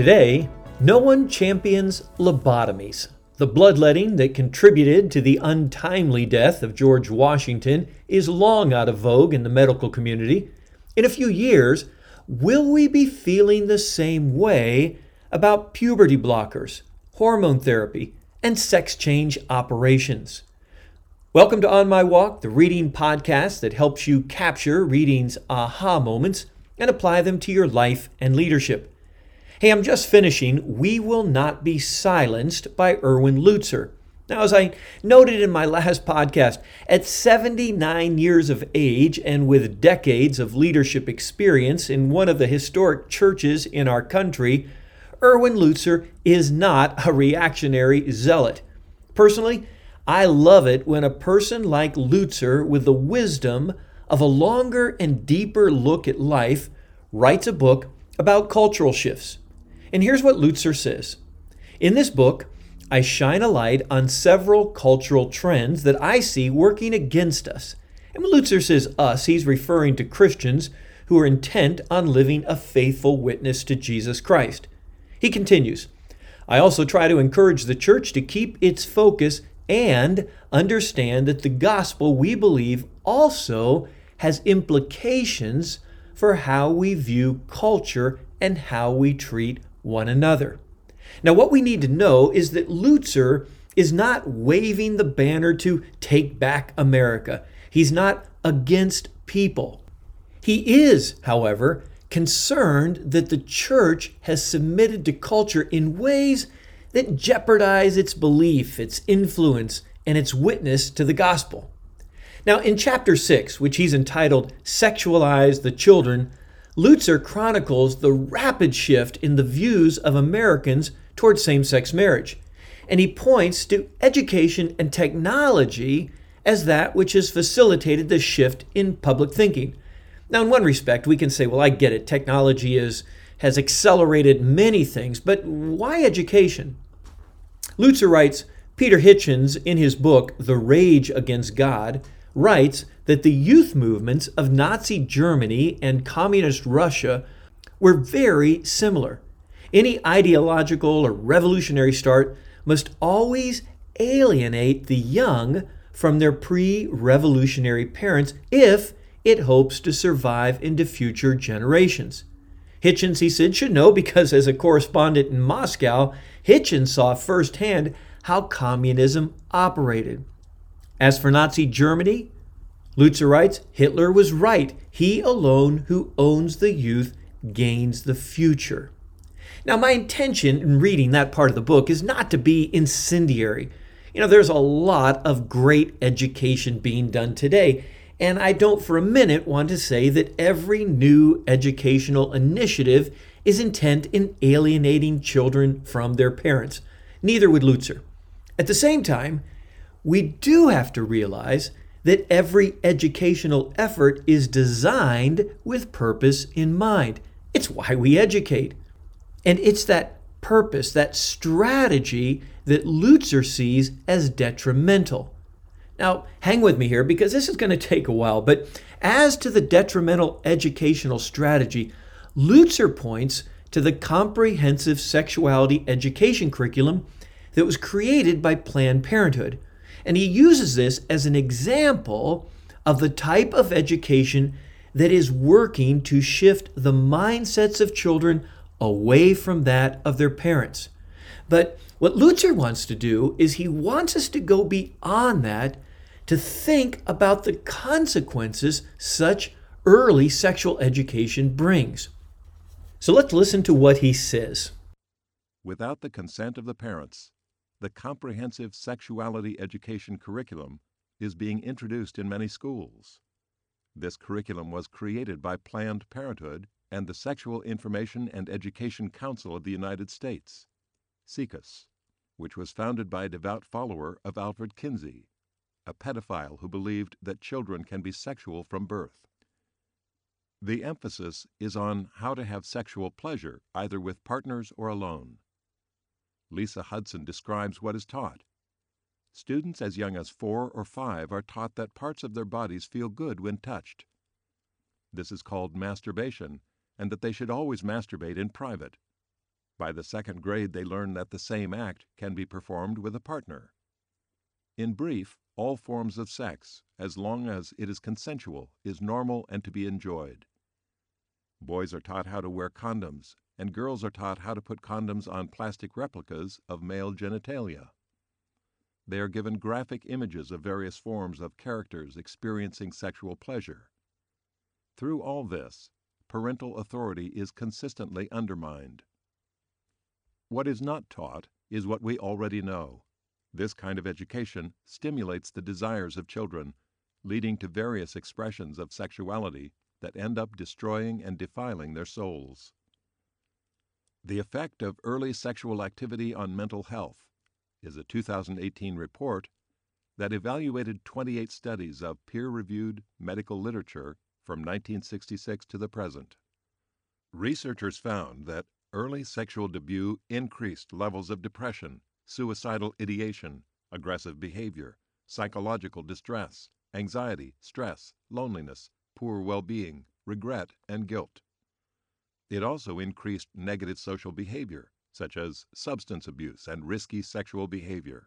Today, no one champions lobotomies. The bloodletting that contributed to the untimely death of George Washington is long out of vogue in the medical community. In a few years, will we be feeling the same way about puberty blockers, hormone therapy, and sex change operations? Welcome to On My Walk, the reading podcast that helps you capture reading's aha moments and apply them to your life and leadership. Hey, I'm just finishing We Will Not Be Silenced by Erwin Lutzer. Now, as I noted in my last podcast, at 79 years of age and with decades of leadership experience in one of the historic churches in our country, Erwin Lutzer is not a reactionary zealot. Personally, I love it when a person like Lutzer, with the wisdom of a longer and deeper look at life, writes a book about cultural shifts. And here's what Lutzer says In this book, I shine a light on several cultural trends that I see working against us. And when Lutzer says us, he's referring to Christians who are intent on living a faithful witness to Jesus Christ. He continues, I also try to encourage the church to keep its focus and understand that the gospel we believe also has implications for how we view culture and how we treat one another. Now, what we need to know is that Lutzer is not waving the banner to take back America. He's not against people. He is, however, concerned that the church has submitted to culture in ways that jeopardize its belief, its influence, and its witness to the gospel. Now, in chapter 6, which he's entitled Sexualize the Children, Lutzer chronicles the rapid shift in the views of Americans toward same sex marriage. And he points to education and technology as that which has facilitated the shift in public thinking. Now, in one respect, we can say, well, I get it. Technology is has accelerated many things, but why education? Lutzer writes Peter Hitchens, in his book, The Rage Against God, writes that the youth movements of Nazi Germany and Communist Russia were very similar. Any ideological or revolutionary start must always alienate the young from their pre revolutionary parents if it hopes to survive into future generations. Hitchens, he said, should know because as a correspondent in Moscow, Hitchens saw firsthand how communism operated. As for Nazi Germany, Lutzer writes, Hitler was right. He alone who owns the youth gains the future. Now, my intention in reading that part of the book is not to be incendiary. You know, there's a lot of great education being done today, and I don't for a minute want to say that every new educational initiative is intent in alienating children from their parents. Neither would Lutzer. At the same time, we do have to realize that every educational effort is designed with purpose in mind. It's why we educate. And it's that purpose, that strategy that Lutzer sees as detrimental. Now, hang with me here because this is going to take a while, but as to the detrimental educational strategy, Lutzer points to the comprehensive sexuality education curriculum that was created by Planned Parenthood. And he uses this as an example of the type of education that is working to shift the mindsets of children away from that of their parents. But what Lutzer wants to do is he wants us to go beyond that to think about the consequences such early sexual education brings. So let's listen to what he says. Without the consent of the parents, the comprehensive sexuality education curriculum is being introduced in many schools. This curriculum was created by Planned Parenthood and the Sexual Information and Education Council of the United States, SIECUS, which was founded by a devout follower of Alfred Kinsey, a pedophile who believed that children can be sexual from birth. The emphasis is on how to have sexual pleasure either with partners or alone. Lisa Hudson describes what is taught. Students as young as four or five are taught that parts of their bodies feel good when touched. This is called masturbation, and that they should always masturbate in private. By the second grade, they learn that the same act can be performed with a partner. In brief, all forms of sex, as long as it is consensual, is normal and to be enjoyed. Boys are taught how to wear condoms, and girls are taught how to put condoms on plastic replicas of male genitalia. They are given graphic images of various forms of characters experiencing sexual pleasure. Through all this, parental authority is consistently undermined. What is not taught is what we already know. This kind of education stimulates the desires of children, leading to various expressions of sexuality that end up destroying and defiling their souls. The Effect of Early Sexual Activity on Mental Health is a 2018 report that evaluated 28 studies of peer reviewed medical literature from 1966 to the present. Researchers found that early sexual debut increased levels of depression, suicidal ideation, aggressive behavior, psychological distress, anxiety, stress, loneliness, poor well being, regret, and guilt. It also increased negative social behavior, such as substance abuse and risky sexual behavior.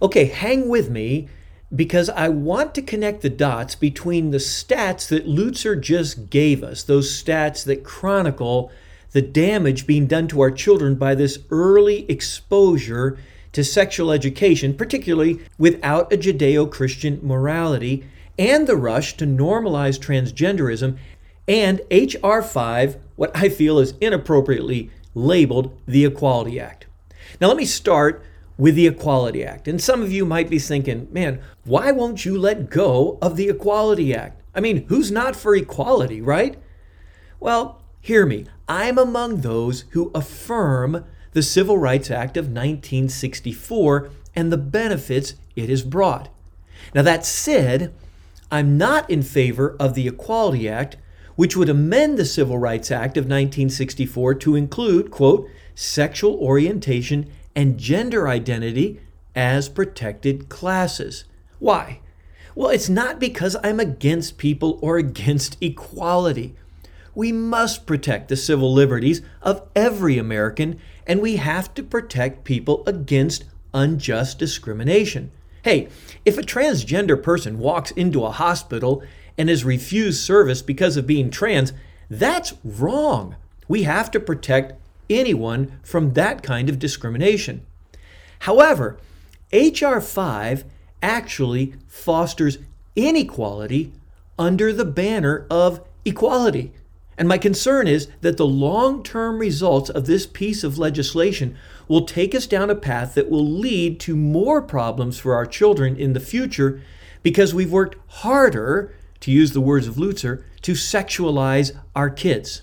Okay, hang with me because I want to connect the dots between the stats that Lutzer just gave us, those stats that chronicle the damage being done to our children by this early exposure to sexual education, particularly without a Judeo Christian morality, and the rush to normalize transgenderism, and H.R. 5, what I feel is inappropriately labeled the Equality Act. Now, let me start with the Equality Act. And some of you might be thinking, man, why won't you let go of the Equality Act? I mean, who's not for equality, right? Well, hear me. I'm among those who affirm the Civil Rights Act of 1964 and the benefits it has brought. Now, that said, I'm not in favor of the Equality Act, which would amend the Civil Rights Act of 1964 to include, quote, sexual orientation and gender identity as protected classes. Why? Well, it's not because I'm against people or against equality. We must protect the civil liberties of every American, and we have to protect people against unjust discrimination. Hey, if a transgender person walks into a hospital and is refused service because of being trans, that's wrong. We have to protect anyone from that kind of discrimination. However, H.R. 5 actually fosters inequality under the banner of equality. And my concern is that the long term results of this piece of legislation will take us down a path that will lead to more problems for our children in the future because we've worked harder, to use the words of Lutzer, to sexualize our kids.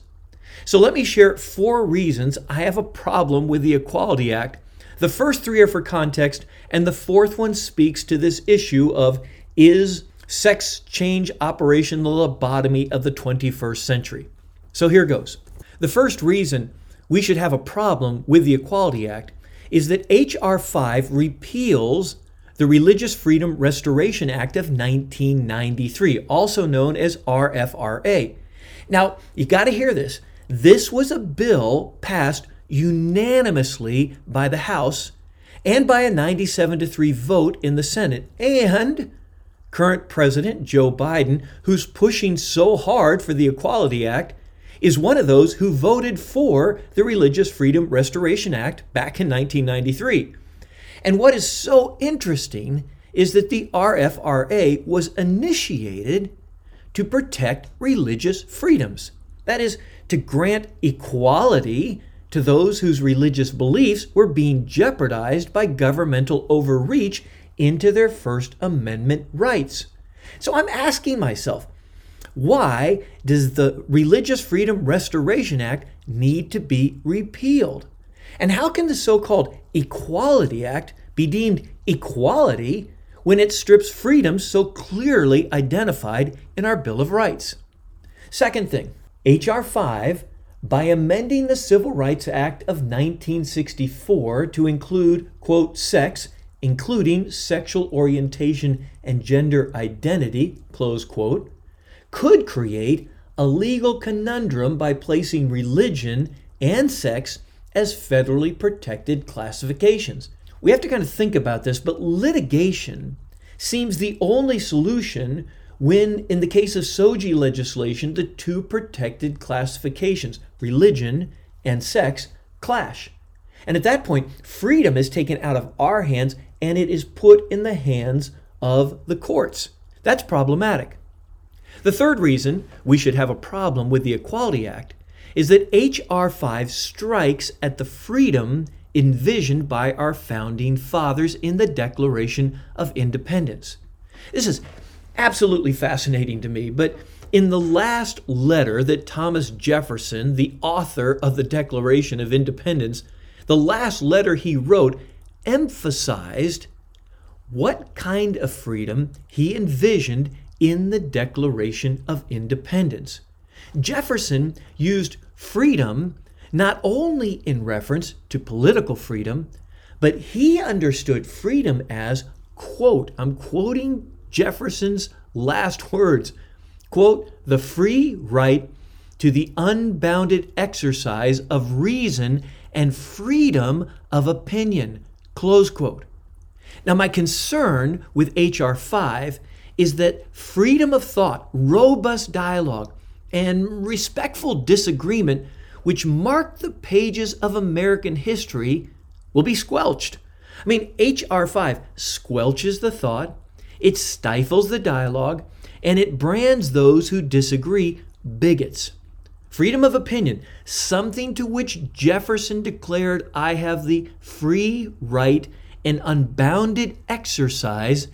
So let me share four reasons I have a problem with the Equality Act. The first three are for context, and the fourth one speaks to this issue of is sex change operation the lobotomy of the 21st century? So here goes. The first reason we should have a problem with the Equality Act is that H.R. 5 repeals the Religious Freedom Restoration Act of 1993, also known as RFRA. Now, you got to hear this. This was a bill passed unanimously by the House and by a 97 to 3 vote in the Senate. And current President Joe Biden, who's pushing so hard for the Equality Act, is one of those who voted for the Religious Freedom Restoration Act back in 1993. And what is so interesting is that the RFRA was initiated to protect religious freedoms. That is, to grant equality to those whose religious beliefs were being jeopardized by governmental overreach into their First Amendment rights. So I'm asking myself, why does the Religious Freedom Restoration Act need to be repealed? And how can the so called Equality Act be deemed equality when it strips freedoms so clearly identified in our Bill of Rights? Second thing, H.R. 5, by amending the Civil Rights Act of 1964 to include, quote, sex, including sexual orientation and gender identity, close quote, could create a legal conundrum by placing religion and sex as federally protected classifications. We have to kind of think about this, but litigation seems the only solution when, in the case of SOGI legislation, the two protected classifications, religion and sex, clash. And at that point, freedom is taken out of our hands and it is put in the hands of the courts. That's problematic. The third reason we should have a problem with the Equality Act is that H.R. 5 strikes at the freedom envisioned by our founding fathers in the Declaration of Independence. This is absolutely fascinating to me, but in the last letter that Thomas Jefferson, the author of the Declaration of Independence, the last letter he wrote emphasized what kind of freedom he envisioned in the Declaration of Independence. Jefferson used freedom not only in reference to political freedom, but he understood freedom as, quote, I'm quoting Jefferson's last words, quote, the free right to the unbounded exercise of reason and freedom of opinion, close quote. Now, my concern with H.R. 5 is that freedom of thought, robust dialogue, and respectful disagreement, which mark the pages of American history, will be squelched. I mean, H.R. 5 squelches the thought, it stifles the dialogue, and it brands those who disagree bigots. Freedom of opinion, something to which Jefferson declared, I have the free right and unbounded exercise,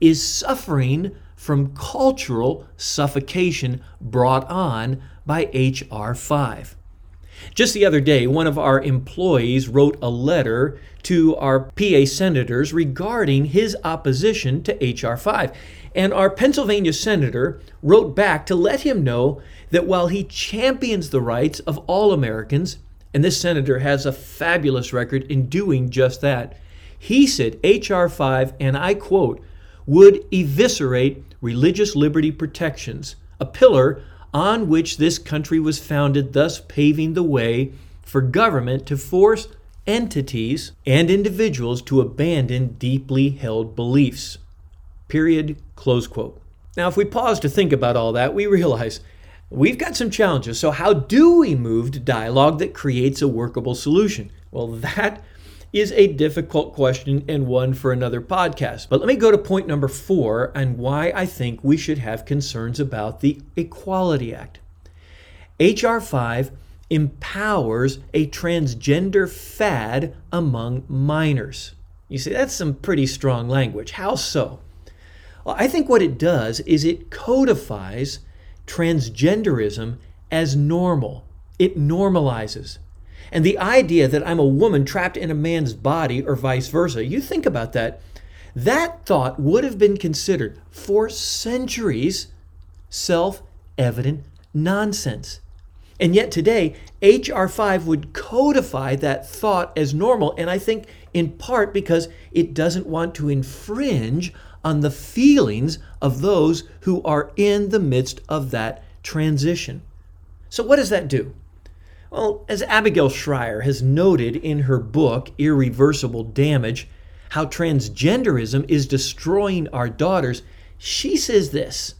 is suffering from cultural suffocation brought on by H.R. 5. Just the other day, one of our employees wrote a letter to our PA senators regarding his opposition to H.R. 5. And our Pennsylvania senator wrote back to let him know that while he champions the rights of all Americans, and this senator has a fabulous record in doing just that, he said H.R. 5, and I quote, would eviscerate religious liberty protections, a pillar on which this country was founded, thus paving the way for government to force entities and individuals to abandon deeply held beliefs. Period. Close quote. Now, if we pause to think about all that, we realize we've got some challenges. So, how do we move to dialogue that creates a workable solution? Well, that is a difficult question and one for another podcast. But let me go to point number four and why I think we should have concerns about the Equality Act. H.R. 5 empowers a transgender fad among minors. You see, that's some pretty strong language. How so? Well, I think what it does is it codifies transgenderism as normal, it normalizes. And the idea that I'm a woman trapped in a man's body or vice versa, you think about that. That thought would have been considered for centuries self evident nonsense. And yet today, H.R. 5 would codify that thought as normal, and I think in part because it doesn't want to infringe on the feelings of those who are in the midst of that transition. So, what does that do? Well, as Abigail Shrier has noted in her book, Irreversible Damage, how transgenderism is destroying our daughters, she says this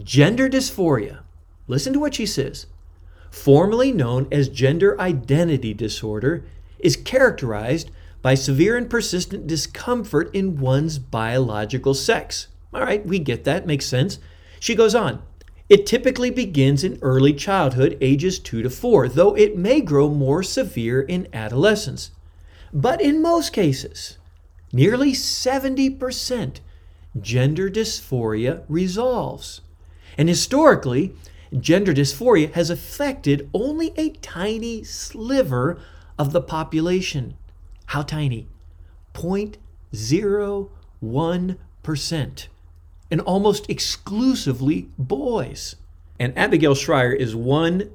Gender dysphoria, listen to what she says, formerly known as gender identity disorder, is characterized by severe and persistent discomfort in one's biological sex. All right, we get that, makes sense. She goes on it typically begins in early childhood, ages 2 to 4, though it may grow more severe in adolescence. But in most cases, nearly 70%, gender dysphoria resolves. And historically, gender dysphoria has affected only a tiny sliver of the population. How tiny? 0.01% and almost exclusively boys. And Abigail Shrier is one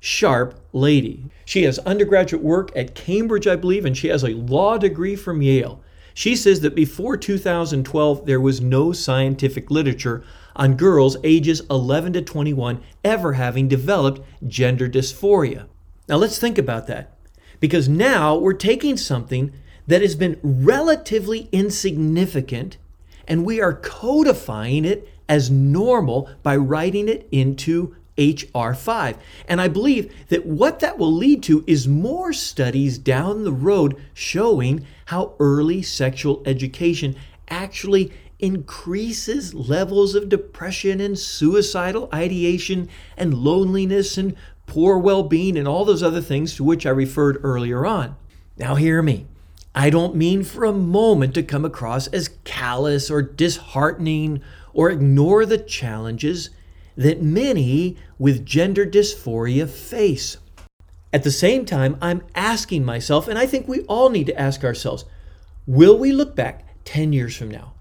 sharp lady. She has undergraduate work at Cambridge, I believe, and she has a law degree from Yale. She says that before 2012, there was no scientific literature on girls ages 11 to 21 ever having developed gender dysphoria. Now let's think about that. Because now we're taking something that has been relatively insignificant and we are codifying it as normal by writing it into HR5. And I believe that what that will lead to is more studies down the road showing how early sexual education actually increases levels of depression and suicidal ideation and loneliness and poor well being and all those other things to which I referred earlier on. Now, hear me. I don't mean for a moment to come across as callous or disheartening or ignore the challenges that many with gender dysphoria face. At the same time, I'm asking myself, and I think we all need to ask ourselves will we look back 10 years from now,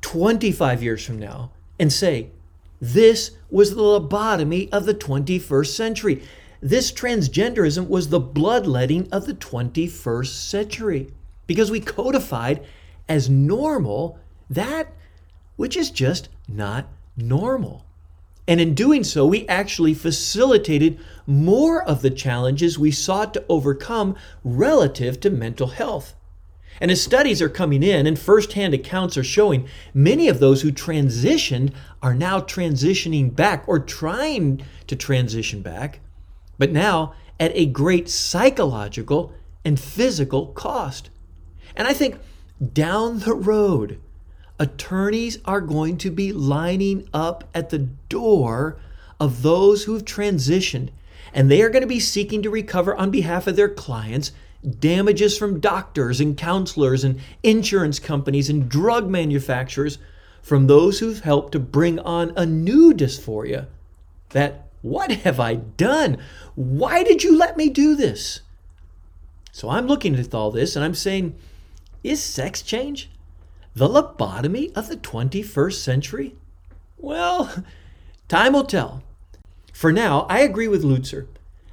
25 years from now, and say, this was the lobotomy of the 21st century? This transgenderism was the bloodletting of the 21st century because we codified as normal that which is just not normal. And in doing so, we actually facilitated more of the challenges we sought to overcome relative to mental health. And as studies are coming in and firsthand accounts are showing, many of those who transitioned are now transitioning back or trying to transition back, but now at a great psychological and physical cost. And I think down the road, attorneys are going to be lining up at the door of those who've transitioned, and they are going to be seeking to recover on behalf of their clients damages from doctors and counselors and insurance companies and drug manufacturers from those who've helped to bring on a new dysphoria. That, what have I done? Why did you let me do this? So I'm looking at all this and I'm saying, is sex change the lobotomy of the 21st century? Well, time will tell. For now, I agree with Lutzer.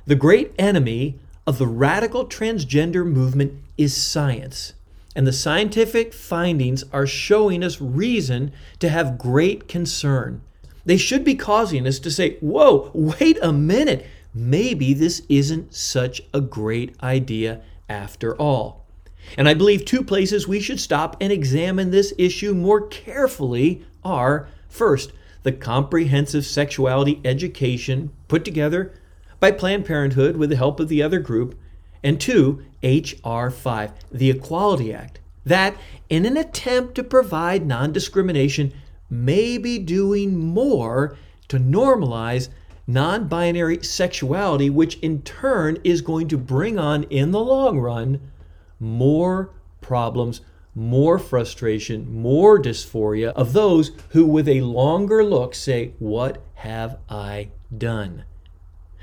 The great enemy of the radical transgender movement is science. And the scientific findings are showing us reason to have great concern. They should be causing us to say, whoa, wait a minute. Maybe this isn't such a great idea after all. And I believe two places we should stop and examine this issue more carefully are first, the comprehensive sexuality education put together by Planned Parenthood with the help of the other group, and two, H.R. 5, the Equality Act, that, in an attempt to provide non discrimination, may be doing more to normalize non binary sexuality, which in turn is going to bring on, in the long run, more problems, more frustration, more dysphoria of those who, with a longer look, say, What have I done?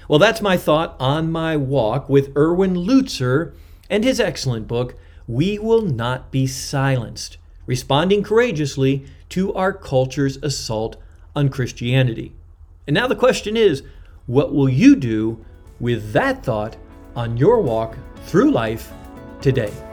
Well, that's my thought on my walk with Erwin Lutzer and his excellent book, We Will Not Be Silenced Responding Courageously to Our Culture's Assault on Christianity. And now the question is what will you do with that thought on your walk through life today.